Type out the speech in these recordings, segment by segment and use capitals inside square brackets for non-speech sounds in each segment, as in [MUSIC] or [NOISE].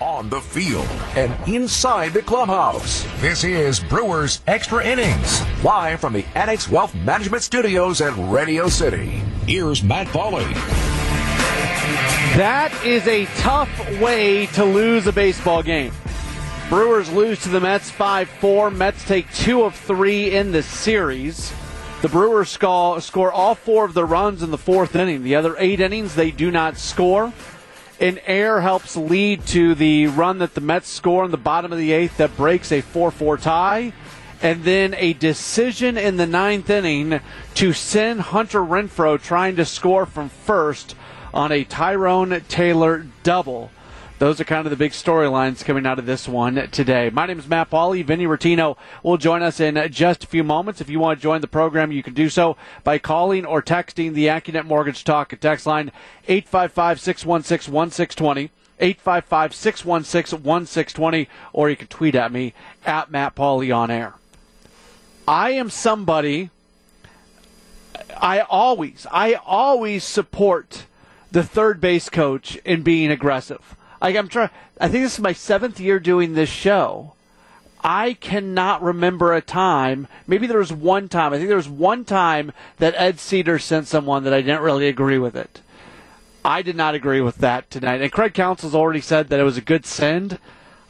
on the field, and inside the clubhouse. This is Brewers Extra Innings, live from the Annex Wealth Management Studios at Radio City. Here's Matt Pauley. That is a tough way to lose a baseball game. Brewers lose to the Mets 5 4. Mets take two of three in the series. The Brewers score, all four of their runs in the fourth inning. The other eight innings, they do not score. An error helps lead to the run that the Mets score in the bottom of the eighth that breaks a 4 4 tie. And then a decision in the ninth inning to send Hunter Renfroe trying to score from first on a Tyrone Taylor double. Those are kind of the big storylines coming out of this one today. My name is Matt Pauley. Vinny Rottino will join us in just a few moments. If you want to join the program, you can do so by calling or texting the AccuNet Mortgage Talk at text line 855 616 1620. 855 616 1620, or you can tweet at me at Matt Pauley on air. I am somebody, I always, I always support the third base coach in being aggressive. Like I'm trying. I think this is my seventh year doing this show. I cannot remember a time. Maybe there was one time. I think there was one time that Ed Sedar sent someone that I didn't really agree with it. I did not agree with that tonight. And Craig Counsell's already said that it was a good send.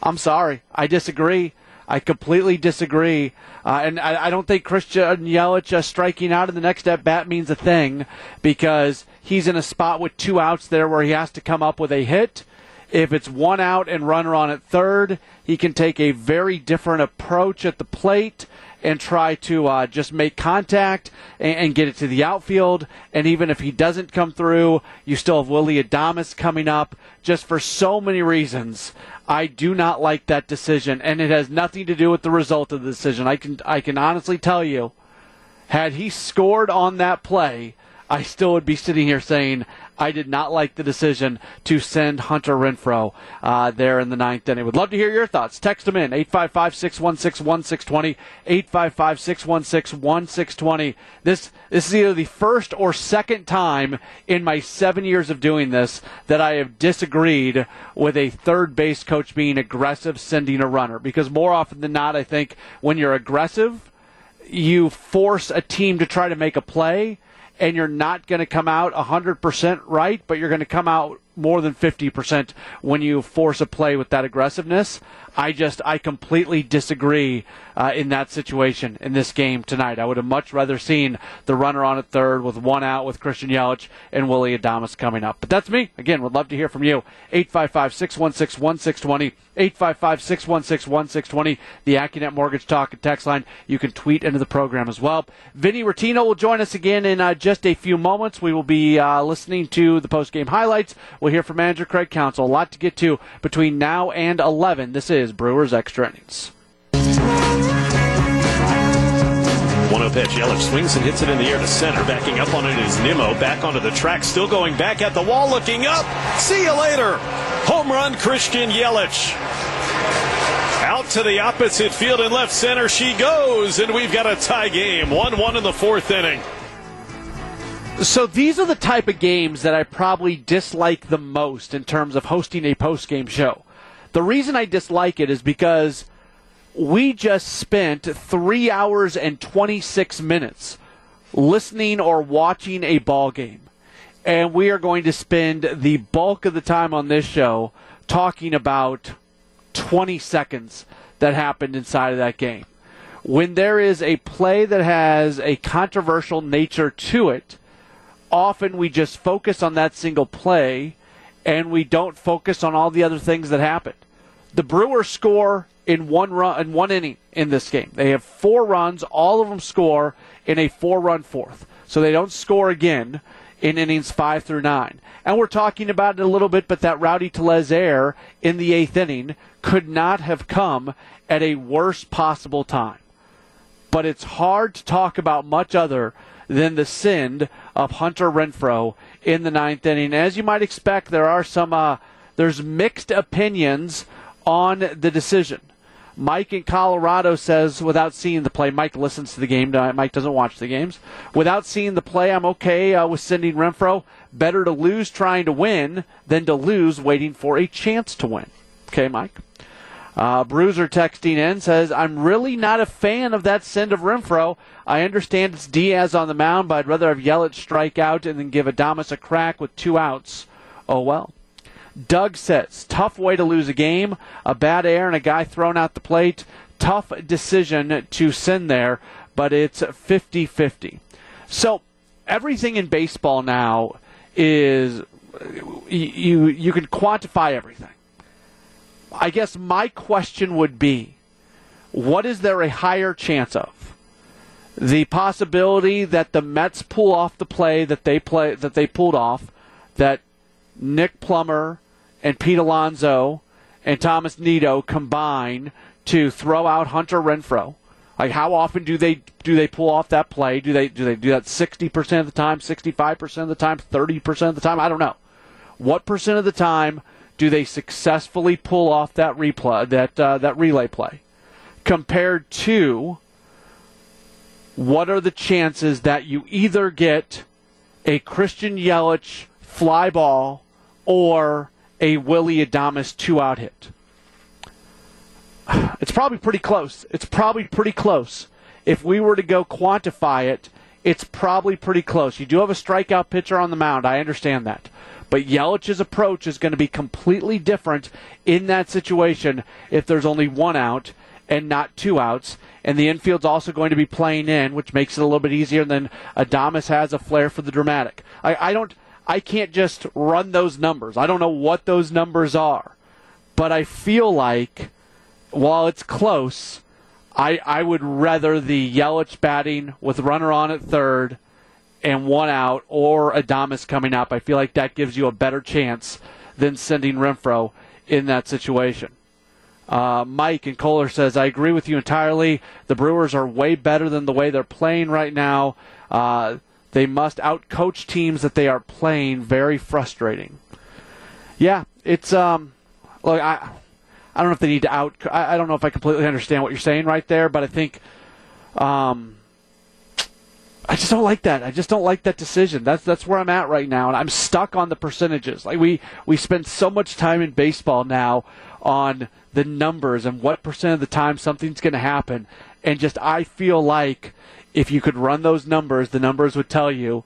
I'm sorry. I disagree. I completely disagree. Uh, and I, I, don't think Christian Yelich uh, striking out in the next at bat means a thing because he's in a spot with two outs there where he has to come up with a hit if it's one out and runner on at third, he can take a very different approach at the plate and try to uh, just make contact and, and, get it to the outfield. And even if he doesn't come through, you still have Willie Adames coming up. Just for so many reasons, I do not like that decision, and it has nothing to do with the result of the decision. I can I can honestly tell you, had he scored on that play, I still would be sitting here saying I did not like the decision to send Hunter Renfroe uh, there in the ninth inning. Would love to hear your thoughts. Text them in 855 616 1620. 855 616 1620. This this is either the first or second time in my seven years of doing this that I have disagreed with a third base coach being aggressive sending a runner. Because more often than not, I think when you're aggressive, you force a team to try to make a play and you're not going to come out 100% right, but you're going to come out more than 50% when you force a play with that aggressiveness. I just, I completely disagree uh, in that situation in this game tonight. I would have much rather seen the runner on at third with one out with Christian Yelich and Willie Adames coming up. But that's me. Again, would love to hear from you. 855 616 1620. 855 616 1620. The AccuNet Mortgage Talk and text line. You can tweet into the program as well. Vinny Rottino will join us again in uh, just a few moments. We will be uh, listening to the post game highlights. We'll hear from manager Craig Counsell. A lot to get to between now and 11. This is Brewers Extra Innings. One oh pitch. Yelich swings and hits it in the air to center. Backing up on it is Nimmo. Back onto the track. Still going back at the wall. Looking up. See you later. Home run, Christian Yelich. Out to the opposite field and left center she goes. And we've got a tie game. 1 1 in the fourth inning. So these are the type of games that I probably dislike the most in terms of hosting a post-game show. The reason I dislike it is because we just spent 3 hours and 26 minutes listening or watching a ball game. And we are going to spend the bulk of the time on this show talking about 20 seconds that happened inside of that game. When there is a play that has a controversial nature to it, often we just focus on that single play and we don't focus on all the other things that happened. The Brewers score in one run in one inning in this game. They have four runs, all of them score in a four-run fourth. So they don't score again in innings five through nine. And we're talking about it a little bit, but that Rowdy Tellez error in the eighth inning could not have come at a worse possible time. But it's hard to talk about much other than the send of Hunter Renfroe in the ninth inning. As you might expect, there are some uh, there's mixed opinions on the decision. Mike in Colorado says, without seeing the play, Mike listens to the game. Mike doesn't watch the games. Without seeing the play, I'm okay uh, with sending Renfroe. Better to lose trying to win than to lose waiting for a chance to win. Okay, Mike. Uh, Bruiser texting in says, I'm really not a fan of that send of Renfroe. I understand it's Diaz on the mound, but I'd rather have Yelich strike out and then give Adames a crack with two outs. Oh well. Doug says, tough way to lose a game. A bad air and a guy thrown out the plate. Tough decision to send there, but it's 50 50. So everything in baseball now is you you can quantify everything. I guess my question would be what is there a higher chance of? The possibility that the Mets pull off the play that they play that they pulled off, that Nick Plummer and Pete Alonso and Tomas Nido combine to throw out Hunter Renfro. Like how often do they do they pull off that play? Do they do they do that sixty percent of the time, sixty five percent of the time, thirty percent of the time? I don't know. What percent of the time do they successfully pull off that replay that uh, that relay play compared to what are the chances that you either get a Christian Yelich fly ball or a Willie Adames two out hit? [SIGHS] It's probably pretty close. It's probably pretty close. If we were to go quantify it, it's probably pretty close. You do have a strikeout pitcher on the mound. I understand that. But Yelich's approach is going to be completely different in that situation if there's only one out and not two outs. And the infield's also going to be playing in, which makes it a little bit easier. than Adames has a flair for the dramatic. I, I don't. I can't just run those numbers. I don't know what those numbers are, but I feel like while it's close, I I would rather the Yelich batting with runner on at third and one out or Adames coming up. I feel like that gives you a better chance than sending Renfroe in that situation. Uh, Mike and Kohler says, I agree with you entirely. The Brewers are way better than the way they're playing right now. Uh, they must outcoach teams that they are playing. Very frustrating. Yeah, it's um, look, I, I don't know if they need to out. I, I don't know if I completely understand what you're saying right there, but I think, um, I just don't like that. I just don't like that decision. That's that's where I'm at right now, and I'm stuck on the percentages. Like we we spend so much time in baseball now on the numbers and what percent of the time something's going to happen, and just I feel like if you could run those numbers, the numbers would tell you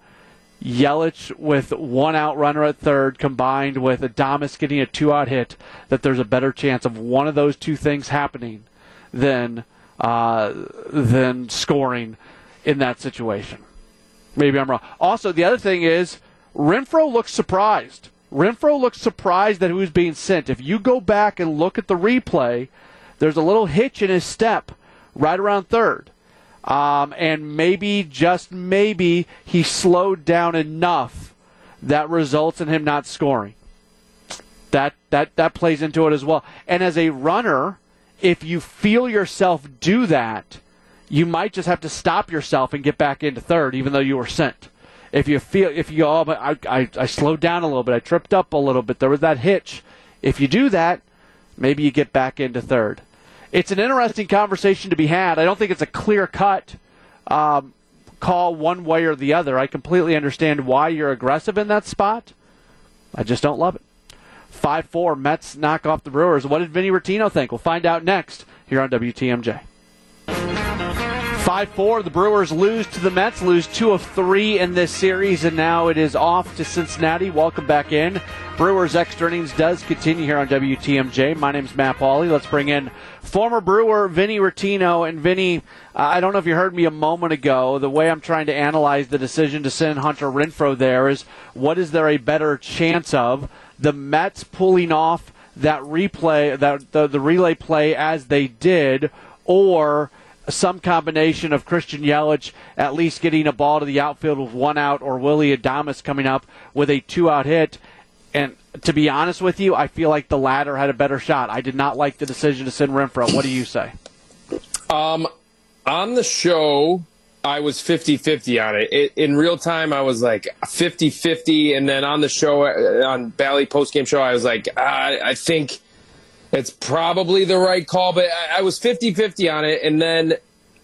Yelich with one out runner at third combined with Adames getting a two out hit, that there's a better chance of one of those two things happening than uh, than scoring in that situation. Maybe I'm wrong. Also, the other thing is Renfroe looks surprised. Renfroe looks surprised that he was being sent. If you go back and look at the replay, there's a little hitch in his step right around third. Um, and maybe, just maybe, he slowed down enough that results in him not scoring. That, that, that plays into it as well. And as a runner, if you feel yourself do that, you might just have to stop yourself and get back into third, even though you were sent. If you feel, if you oh, I, I, I slowed down a little bit, I tripped up a little bit, there was that hitch. If you do that, maybe you get back into third. It's an interesting conversation to be had. I don't think it's a clear cut um, call one way or the other. I completely understand why you're aggressive in that spot. I just don't love it. 5 4, Mets knock off the Brewers. What did Vinny Rottino think? We'll find out next here on WTMJ. 5 4. The Brewers lose to the Mets, lose two of three in this series, and now it is off to Cincinnati. Welcome back in. Brewers extra innings does continue here on WTMJ. My name is Matt Pauley. Let's bring in former Brewer Vinny Rottino. And Vinny, I don't know if you heard me a moment ago. The way I'm trying to analyze the decision to send Hunter Renfroe there is what is there a better chance of? The Mets pulling off that replay, that the, the relay play as they did, or some combination of Christian Yelich at least getting a ball to the outfield with one out, or Willie Adames coming up with a two out hit. And to be honest with you, I feel like the latter had a better shot. I did not like the decision to send Renfroe. What do you say? Um, on the show, I was 50 50 on it. it. In real time, I was like 50 50. And then on the show, uh, on Bally post game show, I was like, I, I think it's probably the right call, but I, I was 50 50 on it. And then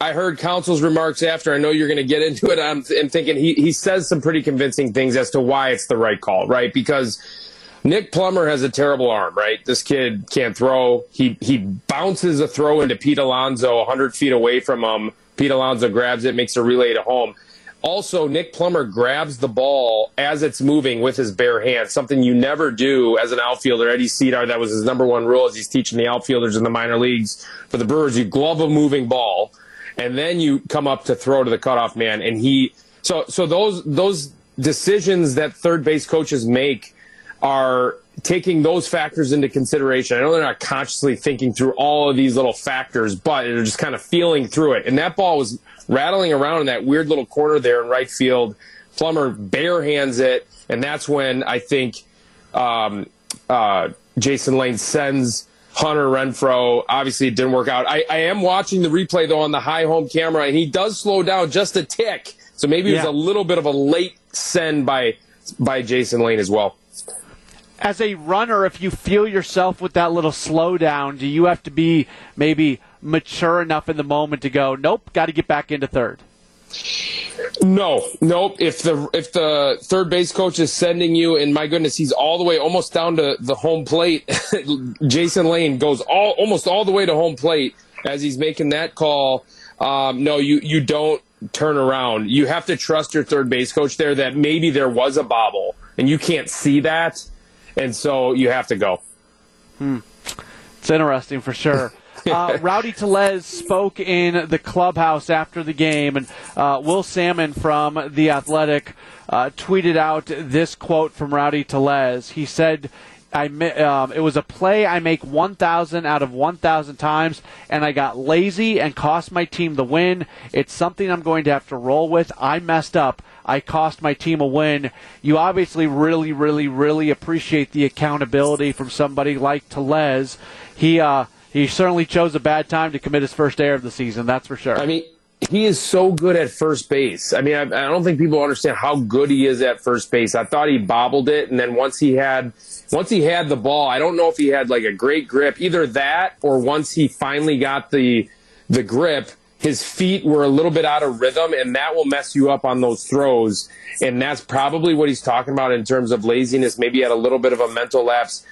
I heard Counsell's remarks after. I know you're going to get into it. I'm, I'm thinking he, he says some pretty convincing things as to why it's the right call, right? Because Nick Plummer has a terrible arm, right? This kid can't throw. He he bounces a throw into Pete Alonso 100 feet away from him. Pete Alonso grabs it, makes a relay to home. Also, Nick Plummer grabs the ball as it's moving with his bare hands, something you never do as an outfielder. Eddie Sedar, that was his number one rule as he's teaching the outfielders in the minor leagues for the Brewers. You glove a moving ball, and then you come up to throw to the cutoff man. And he, so so those those decisions that third base coaches make are taking those factors into consideration. I know they're not consciously thinking through all of these little factors, but they're just kind of feeling through it. And that ball was rattling around in that weird little corner there in right field. Plummer bare hands it, and that's when I think um, uh, Jason Lane sends Hunter Renfroe. Obviously, it didn't work out. I, I, am watching the replay though on the high home camera, and he does slow down just a tick. So maybe yeah. it was a little bit of a late send by by Jason Lane as well. As a runner, if you feel yourself with that little slowdown, do you have to be maybe mature enough in the moment to go, nope, got to get back into third? No, nope. If the if the third base coach is sending you, and my goodness, he's all the way almost down to the home plate. [LAUGHS] Jason Lane goes all almost all the way to home plate as he's making that call. Um, no, you you don't turn around. You have to trust your third base coach there that maybe there was a bobble and you can't see that, and so you have to go. Hmm. It's interesting for sure. [LAUGHS] Uh, Rowdy Tellez spoke in the clubhouse after the game, and uh, Will Sammon from The Athletic uh, tweeted out this quote from Rowdy Tellez. He said, I, um, it was a play I make 1,000 out of 1,000 times, and I got lazy and cost my team the win. It's something I'm going to have to roll with. I messed up. I cost my team a win. You obviously really, really, really appreciate the accountability from somebody like Tellez. He, uh, he certainly chose a bad time to commit his first error of the season. That's for sure. I mean, he is so good at first base. I mean, I, I, don't think people understand how good he is at first base. I thought he bobbled it, and then once he had once he had the ball, I don't know if he had like a great grip. Either that, or once he finally got the the grip, his feet were a little bit out of rhythm, and that will mess you up on those throws. And that's probably what he's talking about in terms of laziness. Maybe had a little bit of a mental lapse.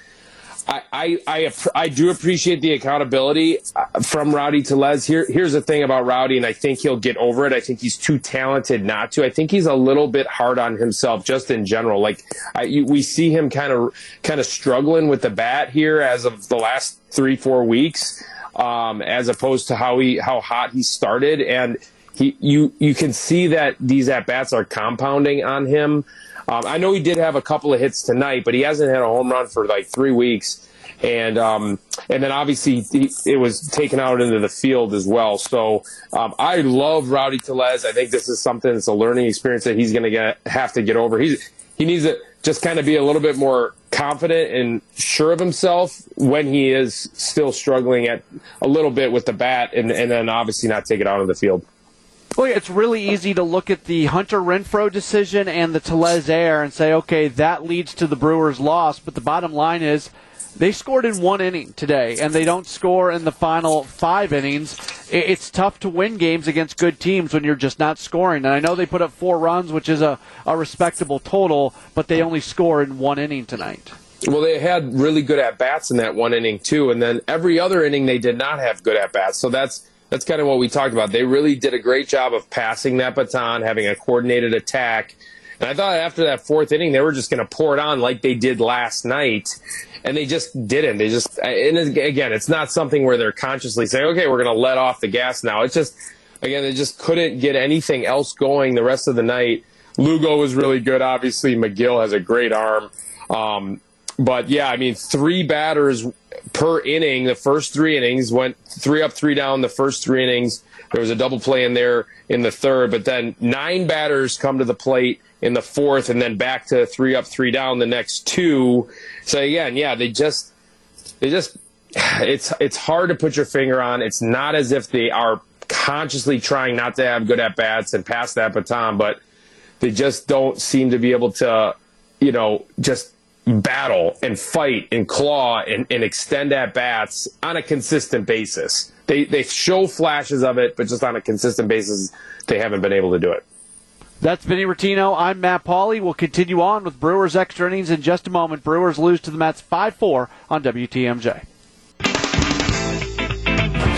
I, I, I, do appreciate the accountability uh, from Rowdy Tellez. Here, here's the thing about Rowdy, and I think he'll get over it. I think he's too talented not to. I think he's a little bit hard on himself just in general. Like I, you, we see him kind of, kind of struggling with the bat here as of the last three, four weeks, um, as opposed to how he, how hot he started. And he, you, you can see that these at bats are compounding on him. Um, I know he did have a couple of hits tonight, but he hasn't had a home run for like three weeks. And um, and then obviously he, it was taken out into the field as well. So um, I love Rowdy Tellez. I think this is something that's a learning experience that he's going to have to get over. He's he needs to just kind of be a little bit more confident and sure of himself when he is still struggling at a little bit with the bat, and, and then obviously not take it out of the field. Well, it's really easy to look at the Hunter Renfroe decision and the Tellez air and say, okay, that leads to the Brewers' loss. But the bottom line is they scored in one inning today, and they don't score in the final five innings. It's tough to win games against good teams when you're just not scoring. And I know they put up four runs, which is a, a respectable total, but they only score in one inning tonight. Well, they had really good at bats in that one inning too, and then every other inning they did not have good at bats. So that's that's kind of what we talked about. They really did a great job of passing that baton, having a coordinated attack. And I thought after that fourth inning, they were just going to pour it on like they did last night. And they just didn't. They just, and again, it's not something where they're consciously saying, okay, we're going to let off the gas now. It's just, again, they just couldn't get anything else going the rest of the night. Lugo was really good. Obviously, Megill has a great arm. Um, but yeah, I mean, three batters per inning. The first three innings went three up, three down. The first three innings, there was a double play in there in the third, but then nine batters come to the plate in the fourth, and then back to three up, three down the next two. So again, yeah, they just, they just, [SIGHS] it's it's hard to put your finger on. It's not as if they are consciously trying not to have good at bats and pass that baton, but they just don't seem to be able to, you know, just battle and fight and claw and, and extend at bats on a consistent basis. They they show flashes of it, but just on a consistent basis, they haven't been able to do it. That's Vinny Rottino. I'm Matt Pauley. We'll continue on with Brewers extra innings in just a moment. Brewers lose to the Mets 5-4 on WTMJ.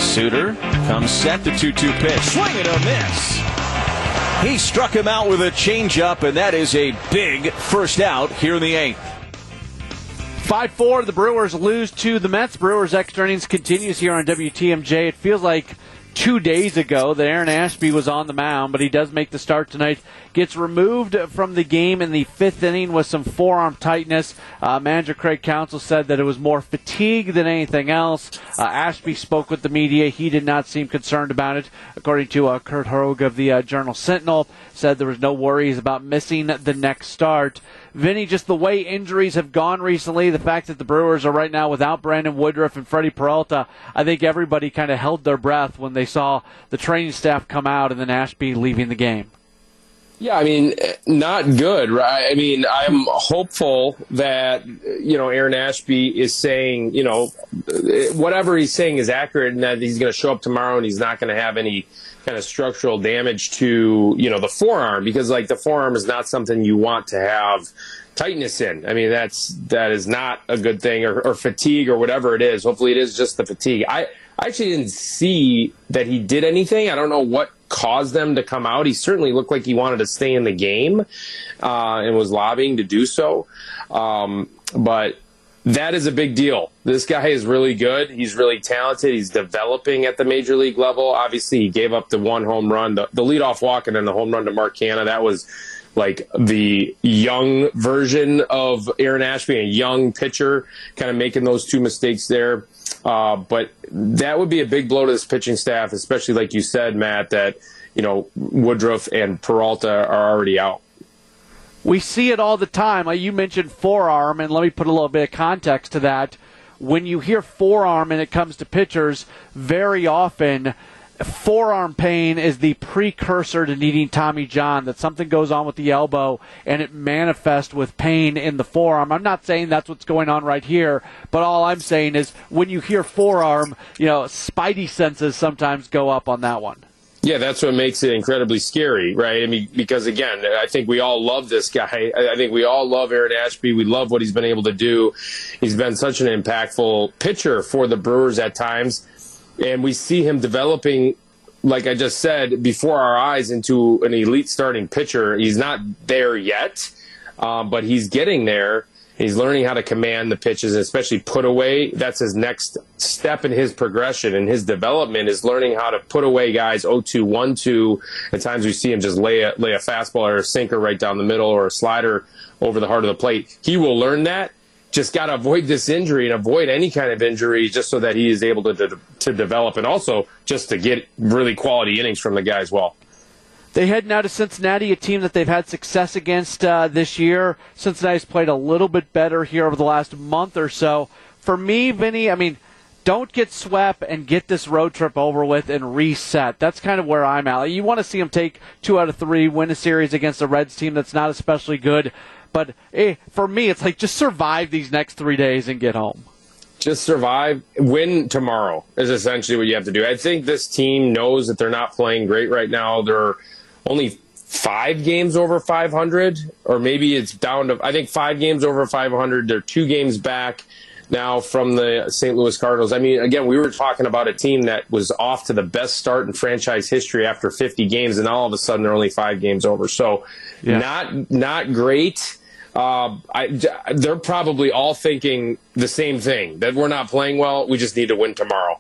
Suter comes set the 2-2 pitch. Swing and a miss. He struck him out with a changeup, and that is a big first out here in the eighth. 5 4, the Brewers lose to the Mets. Brewers extra innings continues here on WTMJ. It feels like two days ago that Aaron Ashby was on the mound, but he does make the start tonight. Gets removed from the game in the fifth inning with some forearm tightness. Uh, manager Craig Counsell said that it was more fatigue than anything else. Uh, Ashby spoke with the media. He did not seem concerned about it. According to uh, Curt Hogg of the uh, Journal Sentinel, said there was no worries about missing the next start. Vinny, just the way injuries have gone recently, the fact that the Brewers are right now without Brandon Woodruff and Freddie Peralta, I think everybody kind of held their breath when they saw the training staff come out and then Ashby leaving the game. Yeah, I mean, eh, not good, right? I mean, I'm hopeful that, you know, Aaron Ashby is saying, you know, eh, whatever he's saying is accurate and that he's going to show up tomorrow and he's not going to have any kind of structural damage to you know the forearm because like the forearm is not something you want to have tightness in. I mean that's that is not a good thing or, or fatigue or whatever it is. Hopefully it is just the fatigue. I I actually didn't see that he did anything. I don't know what caused them to come out. He certainly looked like he wanted to stay in the game uh, and was lobbying to do so. Um, but that is a big deal. This guy is really good. He's really talented. He's developing at the major league level. Obviously, he gave up the one home run, the, the leadoff walk, and then the home run to Mark Canha. That was like the young version of Aaron Ashby, a young pitcher, kind of making those two mistakes there. Uh, but that would be a big blow to this pitching staff, especially like you said, Matt, that you know Woodruff and Peralta are already out. We see it all the time. You mentioned forearm, and let me put a little bit of context to that. When you hear forearm and it comes to pitchers, very often forearm pain is the precursor to needing Tommy John, that something goes on with the elbow and it manifests with pain in the forearm. I'm not saying that's what's going on right here, but all I'm saying is when you hear forearm, you know, spidey senses sometimes go up on that one. Yeah, that's what makes it incredibly scary, right? I mean, because again, I think we all love this guy. I think we all love Aaron Ashby. We love what he's been able to do. He's been such an impactful pitcher for the Brewers at times. And we see him developing, like I just said, before our eyes into an elite starting pitcher. He's not there yet, um, but he's getting there. He's learning how to command the pitches, especially put away. That's his next step in his progression and his development is learning how to put away guys 0-2, 1-2. At times we see him just lay a, lay a fastball or a sinker right down the middle or a slider over the heart of the plate. He will learn that. Just got to avoid this injury and avoid any kind of injury just so that he is able to, to, to develop and also just to get really quality innings from the guy as well. They head now to Cincinnati, a team that they've had success against uh, this year. Cincinnati's played a little bit better here over the last month or so. For me, Vinny, I mean, don't get swept and get this road trip over with and reset. That's kind of where I'm at. You want to see them take two out of three, win a series against a Reds team that's not especially good. But eh, for me, it's like just survive these next three days and get home just survive, win tomorrow is essentially what you have to do. I think this team knows that they're not playing great right now. They're only five games over 500, or maybe it's down to, I think, five games over 500. They're two games back now from the St. Louis Cardinals. I mean, again, we were talking about a team that was off to the best start in franchise history after 50 games, and all of a sudden they're only five games over. So, yeah. not not great. Uh, I, they're probably all thinking the same thing that we're not playing well. We just need to win tomorrow.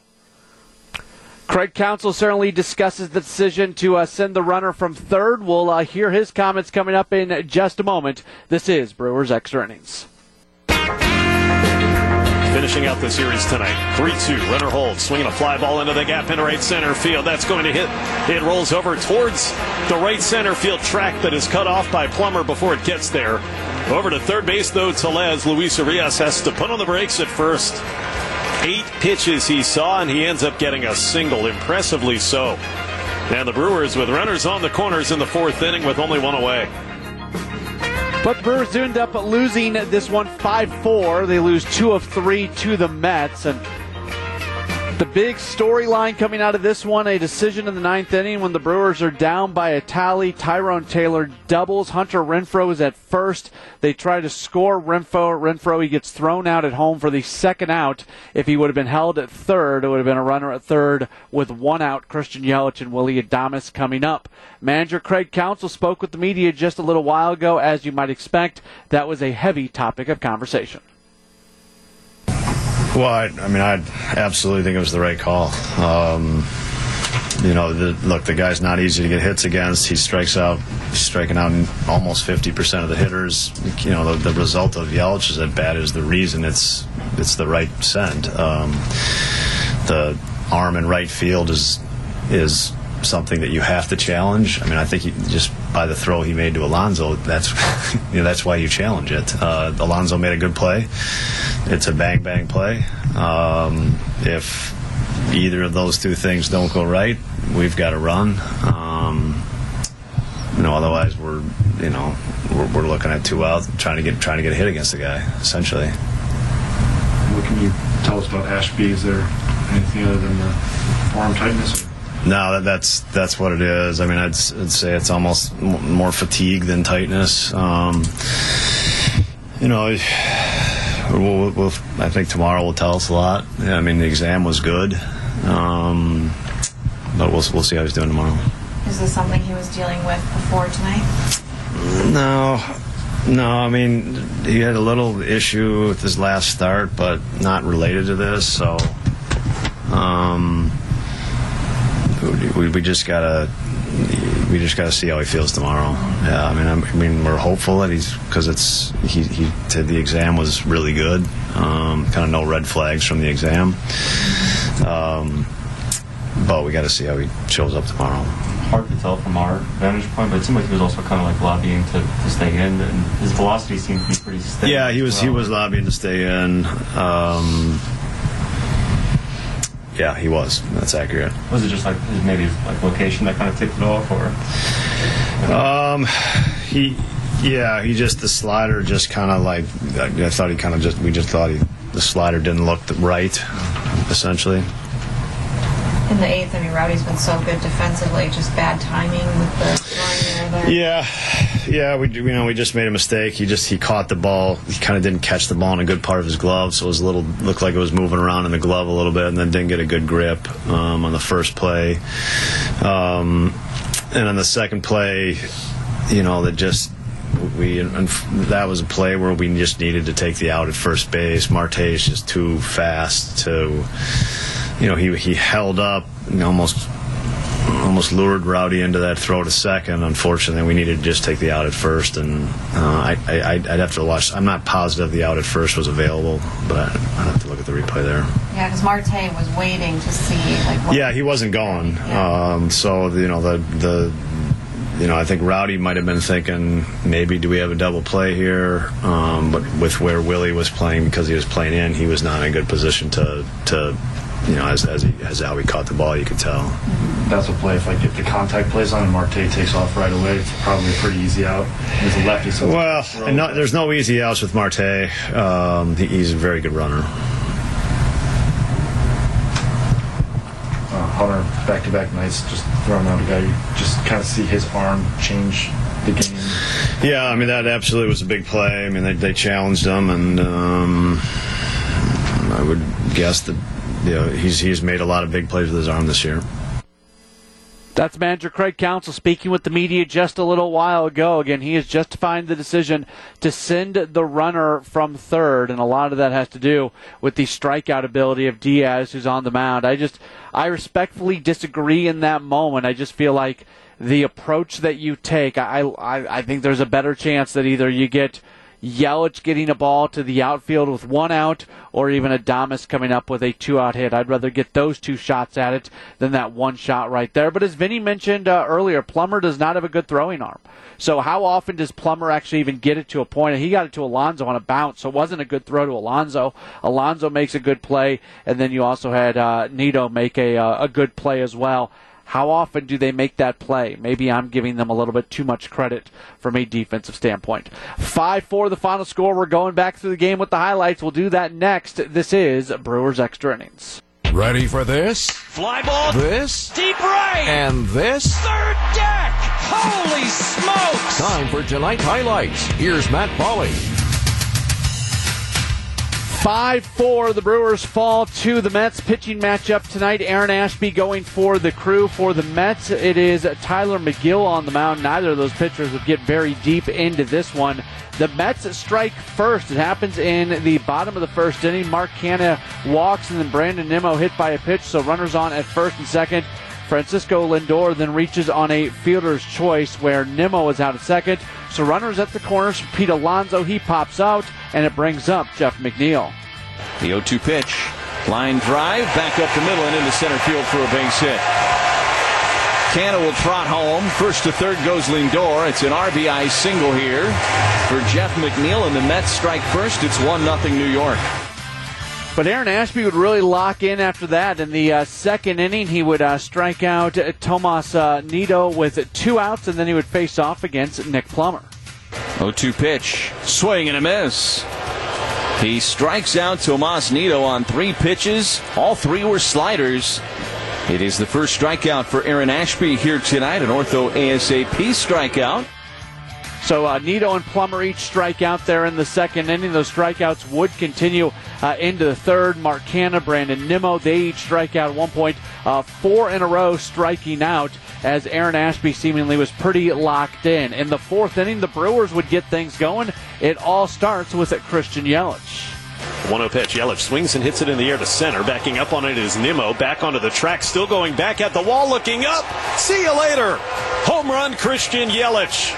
Craig Counsell certainly discusses the decision to uh, send the runner from third. We'll uh, hear his comments coming up in just a moment. This is Brewers Extra Innings. Finishing out the series tonight. 3 2. Runner holds. Swinging a fly ball into the gap in right center field. That's going to hit. It rolls over towards the right center field track that is cut off by Plummer before it gets there. Over to third base, though, Tellez. Luis Urias has to put on the brakes at first. Eight pitches he saw, and he ends up getting a single, impressively so. And the Brewers with runners on the corners in the fourth inning with only one away. But Brewers ended up losing this one 5 4. They lose two of three to the Mets. And The big storyline coming out of this one, a decision in the ninth inning when the Brewers are down by a tally. Tyrone Taylor doubles. Hunter Renfroe is at first. They try to score Renfro. Renfroe, he gets thrown out at home for the second out. If he would have been held at third, it would have been a runner at third with one out. Christian Yelich and Willie Adames coming up. Manager Craig Counsell spoke with the media just a little while ago. As you might expect, that was a heavy topic of conversation. Well, I, I, mean, I absolutely think it was the right call. Um, you know, the, look, the guy's not easy to get hits against. He strikes out, he's striking out almost 50% of the hitters. You know, the, the result of Yelich is at bat is the reason it's it's the right send. Um, the arm in right field is is something that you have to challenge. I mean, I think he, just by the throw he made to Alonso, that's [LAUGHS] you know, that's why you challenge it. Uh, Alonso made a good play. It's a bang bang play. Um, if either of those two things don't go right, we've got to run. Um, you know, otherwise we're you know we're, we're looking at two out, trying to get trying to get a hit against the guy essentially. What can you tell us about Ashby? Is there anything other than the arm tightness? No, that, that's that's what it is. I mean, I'd, I'd say it's almost m- more fatigue than tightness. Um, you know, we'll, we'll, I think tomorrow will tell us a lot. Yeah, I mean, the exam was good, um, but we'll we'll see how he's doing tomorrow. Is this something he was dealing with before tonight? No, no. I mean, he had a little issue with his last start, but not related to this. So. Um, we, we just gotta we just gotta see how he feels tomorrow. Yeah, I mean, I mean, we're hopeful that he's because it's he he did the exam was really good. Um, kind of no red flags from the exam. Um, but we got to see how he shows up tomorrow. Hard to tell from our vantage point, but it seemed like he was also kind of like lobbying to, to stay in, and his velocity seemed to be pretty steady. Yeah, he was well. he was lobbying to stay in. Um, yeah, he was. That's accurate. Was it just like maybe like location that kind of tipped it off, or? Um, he, yeah, he just the slider just kind of like I, I thought he kind of just we just thought he the slider didn't look right, essentially. In the eighth, I mean, Rowdy's been so good defensively, just bad timing with the throwing there. Yeah, yeah, we you know we just made a mistake. He just he caught the ball. He kind of didn't catch the ball in a good part of his glove, so it was a little looked like it was moving around in the glove a little bit, and then didn't get a good grip um, on the first play. Um, and on the second play, you know, that just we and that was a play where we just needed to take the out at first base. Marte is just too fast to, you know, he he held up and almost almost lured Rowdy into that throw to second. Unfortunately, we needed to just take the out at first, and uh, I, I, I'd have to watch. I'm not positive the out at first was available, but I, would have to look at the replay there. Yeah, because Marte was waiting to see. Like, yeah, he wasn't going. Yeah. Um, so you know the the you know, I think Rowdy might have been thinking maybe do we have a double play here, um, but with where Willie was playing because he was playing in, he was not in a good position to to you know as as, he, as how he caught the ball, you could tell. That's a play. If like if the contact plays on and Marte takes off right away, it's probably a pretty easy out. He's a lefty, so well, no, there's no easy outs with Marte. Um, he, he's a very good runner. Uh, Hunter back-to-back nights just throwing out a guy. You just kind of see his arm change the game. Yeah, I mean that absolutely was a big play. I mean they, they challenged him, and um, I would guess that you know, he's he's made a lot of big plays with his arm this year. That's manager Craig Counsell speaking with the media just a little while ago. Again, he is justifying the decision to send the runner from third, and a lot of that has to do with the strikeout ability of Diaz, who's on the mound. I just, I respectfully disagree in that moment. I just feel like the approach that you take, I, I, I think there's a better chance that either you get Yelich getting a ball to the outfield with one out, or even Adames coming up with a two out hit. I'd rather get those two shots at it than that one shot right there. But as Vinny mentioned uh, earlier, Plummer does not have a good throwing arm. So how often does Plummer actually even get it to a point? He got it to Alonso on a bounce, so it wasn't a good throw to Alonso. Alonso makes a good play, and then you also had uh, Nido make a, uh, a good play as well. How often do they make that play? Maybe I'm giving them a little bit too much credit from a defensive standpoint. 5 4 the final score. We're going back through the game with the highlights. We'll do that next. This is Brewers Extra Innings. Ready for this? Fly ball. This? Deep right. And this? Third deck. Holy smokes. Time for tonight's highlights. Here's Matt Pauley. 5 4, the Brewers fall to the Mets. Pitching matchup tonight. Aaron Ashby going for the crew for the Mets. It is Tylor Megill on the mound. Neither of those pitchers would get very deep into this one. The Mets strike first. It happens in the bottom of the first inning. Mark Canha walks, and then Brandon Nimmo hit by a pitch, so runners on at first and second. Francisco Lindor then reaches on a fielder's choice where Nimmo is out at second. So runners at the corners. Pete Alonso, he pops out, and it brings up Jeff McNeil. The 0 2 pitch. Line drive, back up the middle and into center field for a base hit. Canha will trot home. First to third goes Lindor. It's an RBI single here for Jeff McNeil, and the Mets strike first. It's 1 0 New York. But Aaron Ashby would really lock in after that. In the uh, second inning, he would uh, strike out Tomas uh, with two outs, and then he would face off against Nick Plummer. 0 2 pitch. Swing and a miss. He strikes out Tomas Nido on three pitches. All three were sliders. It is the first strikeout for Aaron Ashby here tonight, an ortho ASAP strikeout. So uh, Nido and Plummer each strike out there in the second inning. Those strikeouts would continue uh, into the third. Mark Canha, Brandon Nimmo, they each strike out at one point. Uh, four in a row striking out as Aaron Ashby seemingly was pretty locked in. In the fourth inning, the Brewers would get things going. It all starts with Christian Yelich. 1 0 pitch. Yelich swings and hits it in the air to center. Backing up on it is Nimmo. Back onto the track. Still going back at the wall. Looking up. See you later. Home run, Christian Yelich.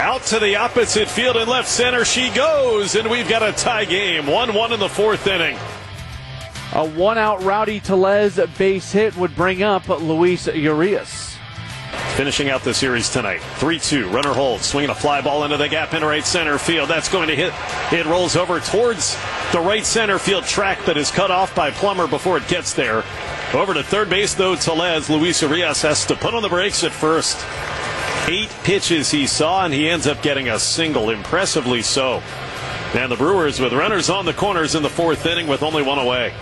Out to the opposite field and left center she goes. And we've got a tie game. 1 1 in the fourth inning. A one out Rowdy Tellez base hit would bring up Luis Urias. Finishing out the series tonight. 3 2. Runner holds. Swinging a fly ball into the gap in right center field. That's going to hit. It rolls over towards the right center field track, but is cut off by Plummer before it gets there. Over to third base, though, Tellez. Luis Urias has to put on the brakes at first. Eight pitches he saw, and he ends up getting a single. Impressively so. And the Brewers with runners on the corners in the fourth inning with only one away.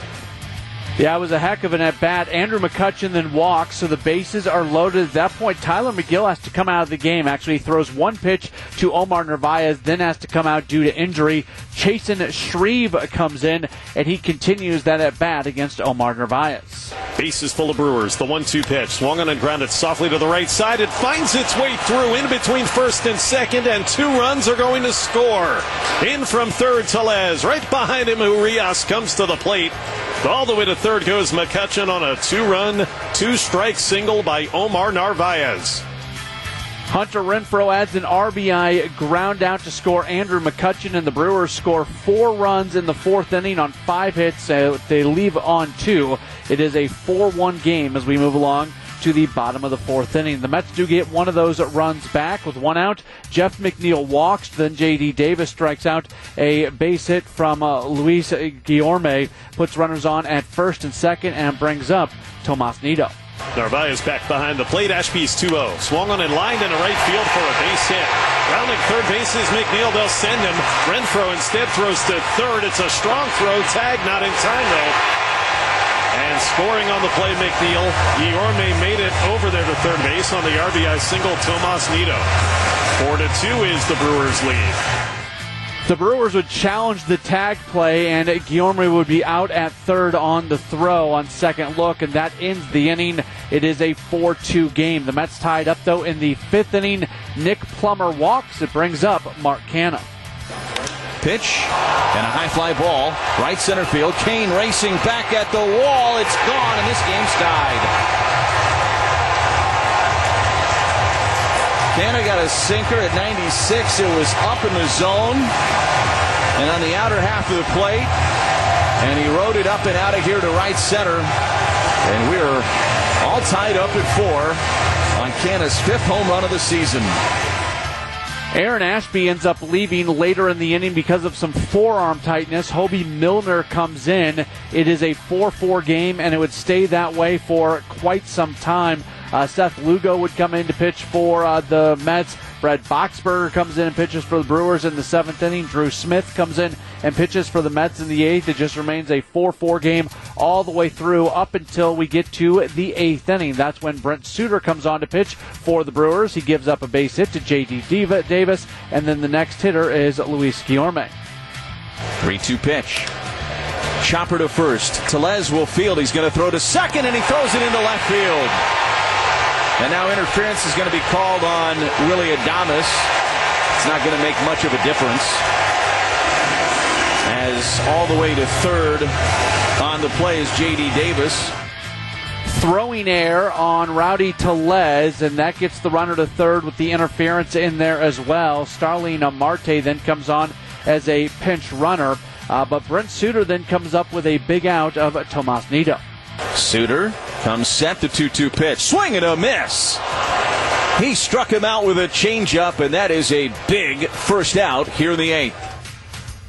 Yeah, it was a heck of an at bat. Andrew McCutchen then walks, so the bases are loaded. At that point, Tylor Megill has to come out of the game. Actually, he throws one pitch to Omar Narvaez, then has to come out due to injury. Chasen Shreve comes in, and he continues that at bat against Omar Narvaez. Bases full of Brewers. The one-two pitch swung on and grounded softly to the right side. It finds its way through in between first and second, and two runs are going to score. In from third, Tellez. Right behind him, Urias comes to the plate. All the way to third goes McCutchen on a two-run, two-strike single by Omar Narvaez. Hunter Renfroe adds an RBI ground out to score Andrew McCutchen, and the Brewers score four runs in the fourth inning on five hits. Uh, they leave on two. It is a 4 1 game as we move along to the bottom of the fourth inning. The Mets do get one of those runs back with one out. Jeff McNeil walks, then J.D. Davis strikes out a base hit from uh, Luis Guillorme, puts runners on at first and second, and brings up Tomas Nido. Narvaez back behind the plate. Ashby's 2 0. Swung on and lined into right field for a base hit. Rounding third base is McNeil. They'll send him. Renfroe instead throws to third. It's a strong throw. Tag not in time, though. And scoring on the play, McNeil. Guillorme made it over there to third base on the RBI single, Tomas Nido. 4 to 2 is the Brewers' lead. The Brewers would challenge the tag play, and Guillorme would be out at third on the throw on second look, and that ends the inning. It is a 4 2 game. The Mets tied up, though, in the fifth inning. Nick Plummer walks. It brings up Mark Canha. Pitch and a high fly ball. Right center field. Cain racing back at the wall. It's gone, and this game's tied. Canha got a sinker at 96. It was up in the zone and on the outer half of the plate. And he rode it up and out of here to right center. And we're all tied up at four on Canha's fifth home run of the season. Aaron Ashby ends up leaving later in the inning because of some forearm tightness. Hoby Milner comes in. It is a 4 4 game, and it would stay that way for quite some time. Uh, Seth Lugo would come in to pitch for uh, the Mets. Brad Boxberger comes in and pitches for the Brewers in the seventh inning. Drew Smith comes in and pitches for the Mets in the eighth. It just remains a 4 4 game all the way through up until we get to the eighth inning. That's when Brent Suter comes on to pitch for the Brewers. He gives up a base hit to J.D. Davis, and then the next hitter is Luis Guillorme. 3 2 pitch. Chopper to first. Tellez will field. He's going to throw to second, and he throws it into left field. And now interference is going to be called on Willie Adames. It's not going to make much of a difference. As all the way to third on the play is J.D. Davis. Throwing air on Rowdy Tellez, and that gets the runner to third with the interference in there as well. Starling Marte then comes on as a pinch runner. Uh, but Brent Suter then comes up with a big out of Tomas Nido. Suter comes set the 2 2 pitch. Swing and a miss. He struck him out with a changeup, and that is a big first out here in the eighth.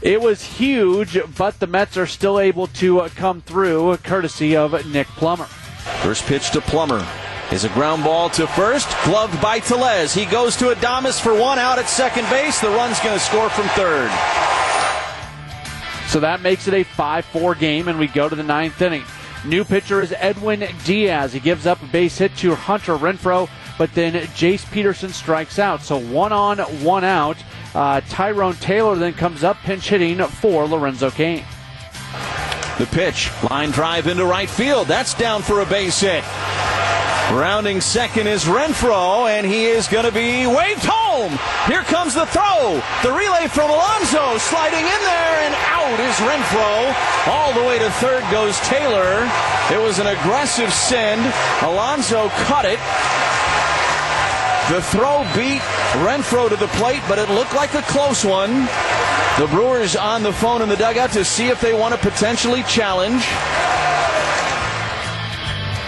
It was huge, but the Mets are still able to uh, come through, courtesy of Nick Plummer. First pitch to Plummer is a ground ball to first, gloved by Tellez. He goes to Adames for one out at second base. The run's going to score from third. So that makes it a 5 4 game, and we go to the ninth inning. New pitcher is Edwin Diaz. He gives up a base hit to Hunter Renfroe, but then Jace Peterson strikes out. So one on, one out. Uh, Tyrone Taylor then comes up pinch hitting for Lorenzo Cain. The pitch, line drive into right field. That's down for a base hit. Rounding second is Renfroe, and he is going to be waved home. Here comes the throw. The relay from Alonso sliding in there, and out is Renfroe. All the way to third goes Taylor. It was an aggressive send. Alonso cut it. The throw beat Renfroe to the plate, but it looked like a close one. The Brewers on the phone in the dugout to see if they want to potentially challenge.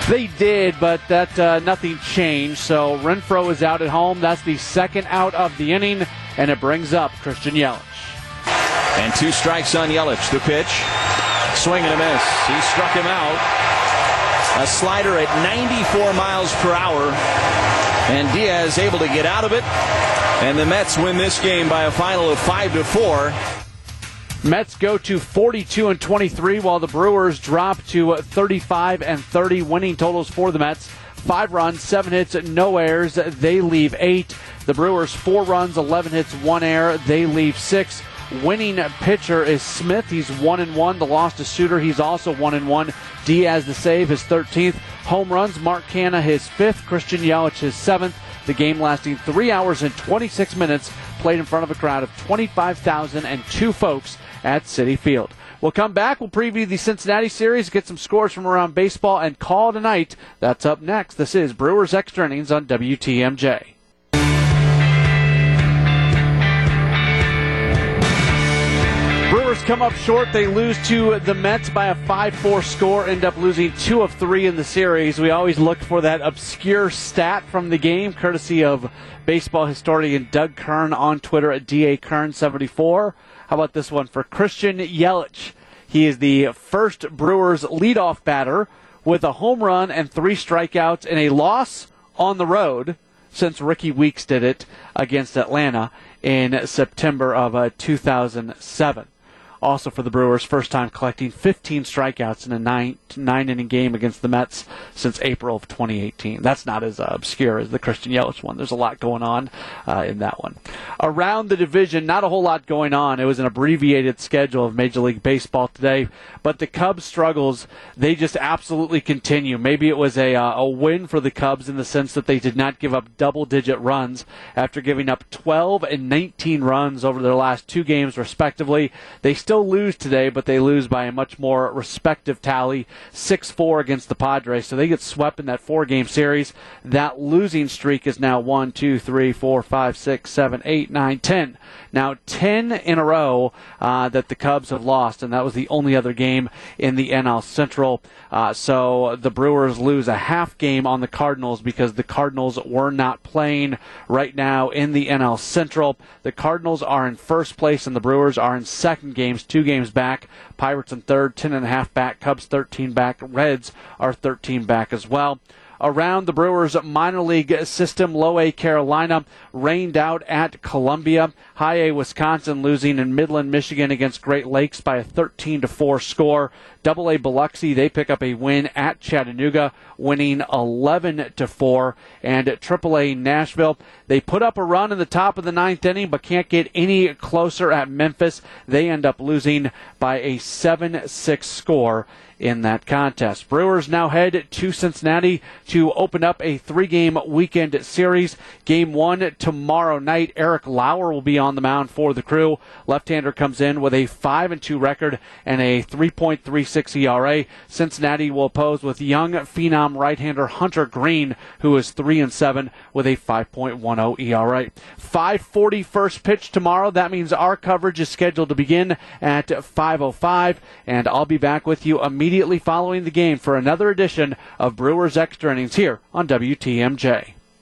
They did, but that uh, nothing changed. So Renfroe is out at home. That's the second out of the inning, and it brings up Christian Yelich. And two strikes on Yelich. The pitch, swing and a miss. He struck him out. A slider at 94 miles per hour, and Diaz able to get out of it. And the Mets win this game by a final of five to four. Mets go to 42 and 23 while the Brewers drop to uh, 35 and 30 winning totals for the Mets. 5 runs, 7 hits, no errors. They leave 8. The Brewers 4 runs, 11 hits, 1 error. They leave 6. Winning pitcher is Smith. He's 1 and 1. The loss to Suter, he's also 1 and 1. Diaz the save his 13th. Home runs, Mark Canha his 5th, Christian Yelich his 7th. The game lasting 3 hours and 26 minutes, played in front of a crowd of 25,002 folks at Citi Field. We'll come back. We'll preview the Cincinnati series, get some scores from around baseball, and call tonight. That's up next. This is Brewers Extra Innings on WTMJ. Brewers come up short. They lose to the Mets by a 5 4 score, end up losing two of three in the series. We always look for that obscure stat from the game, courtesy of baseball historian Doug Kern on Twitter at DAKern74. How about this one for Christian Yelich? He is the first Brewers leadoff batter with a home run and three strikeouts in a loss on the road since Rickie Weeks did it against Atlanta in September of uh, 2007 also for the Brewers, first time collecting 15 strikeouts in a nine nine inning game against the Mets since April of 2018. That's not as uh, obscure as the Christian Yelich one. There's a lot going on uh, in that one. Around the division, not a whole lot going on. It was an abbreviated schedule of Major League Baseball today, but the Cubs' struggles they just absolutely continue. Maybe it was a uh, a win for the Cubs in the sense that they did not give up double digit runs after giving up 12 and 19 runs over their last two games respectively. They still still lose today, but they lose by a much more respective tally 6 4 against the Padres. So they get swept in that four game series. That losing streak is now 1, 2, 3, 4, 5, 6, 7, 8, 9, 10. Now, 10 in a row uh, that the Cubs have lost, and that was the only other game in the NL Central. Uh, so the Brewers lose a half game on the Cardinals because the Cardinals were not playing right now in the NL Central. The Cardinals are in first place, and the Brewers are in second two games back. Pirates in third, 10 and a half back. Cubs 13 back. Reds are 13 back as well around the Brewers minor league system. Low A Carolina rained out at Columbia. High A Wisconsin losing in Midland, Michigan against Great Lakes by a 13 to 4 score. Double A Biloxi, they pick up a win at Chattanooga, winning 11 to 4. And Triple A Nashville, they put up a run in the top of the ninth inning, but can't get any closer at Memphis. They end up losing by a 7 6 score in that contest. Brewers now head to Cincinnati to open up a three game weekend series. Game one tomorrow night. Eric Lauer will be on the mound for the crew. Left hander comes in with a 5 and 2 record and a 3.36 ERA. Cincinnati will oppose with young phenom right hander Hunter Greene, who is 3 and 7 with a 5.10 ERA. 540 first pitch tomorrow. That means our coverage is scheduled to begin at 5.05, and I'll be back with you immediately following the game for another edition of Brewers Extra Innings here on WTMJ.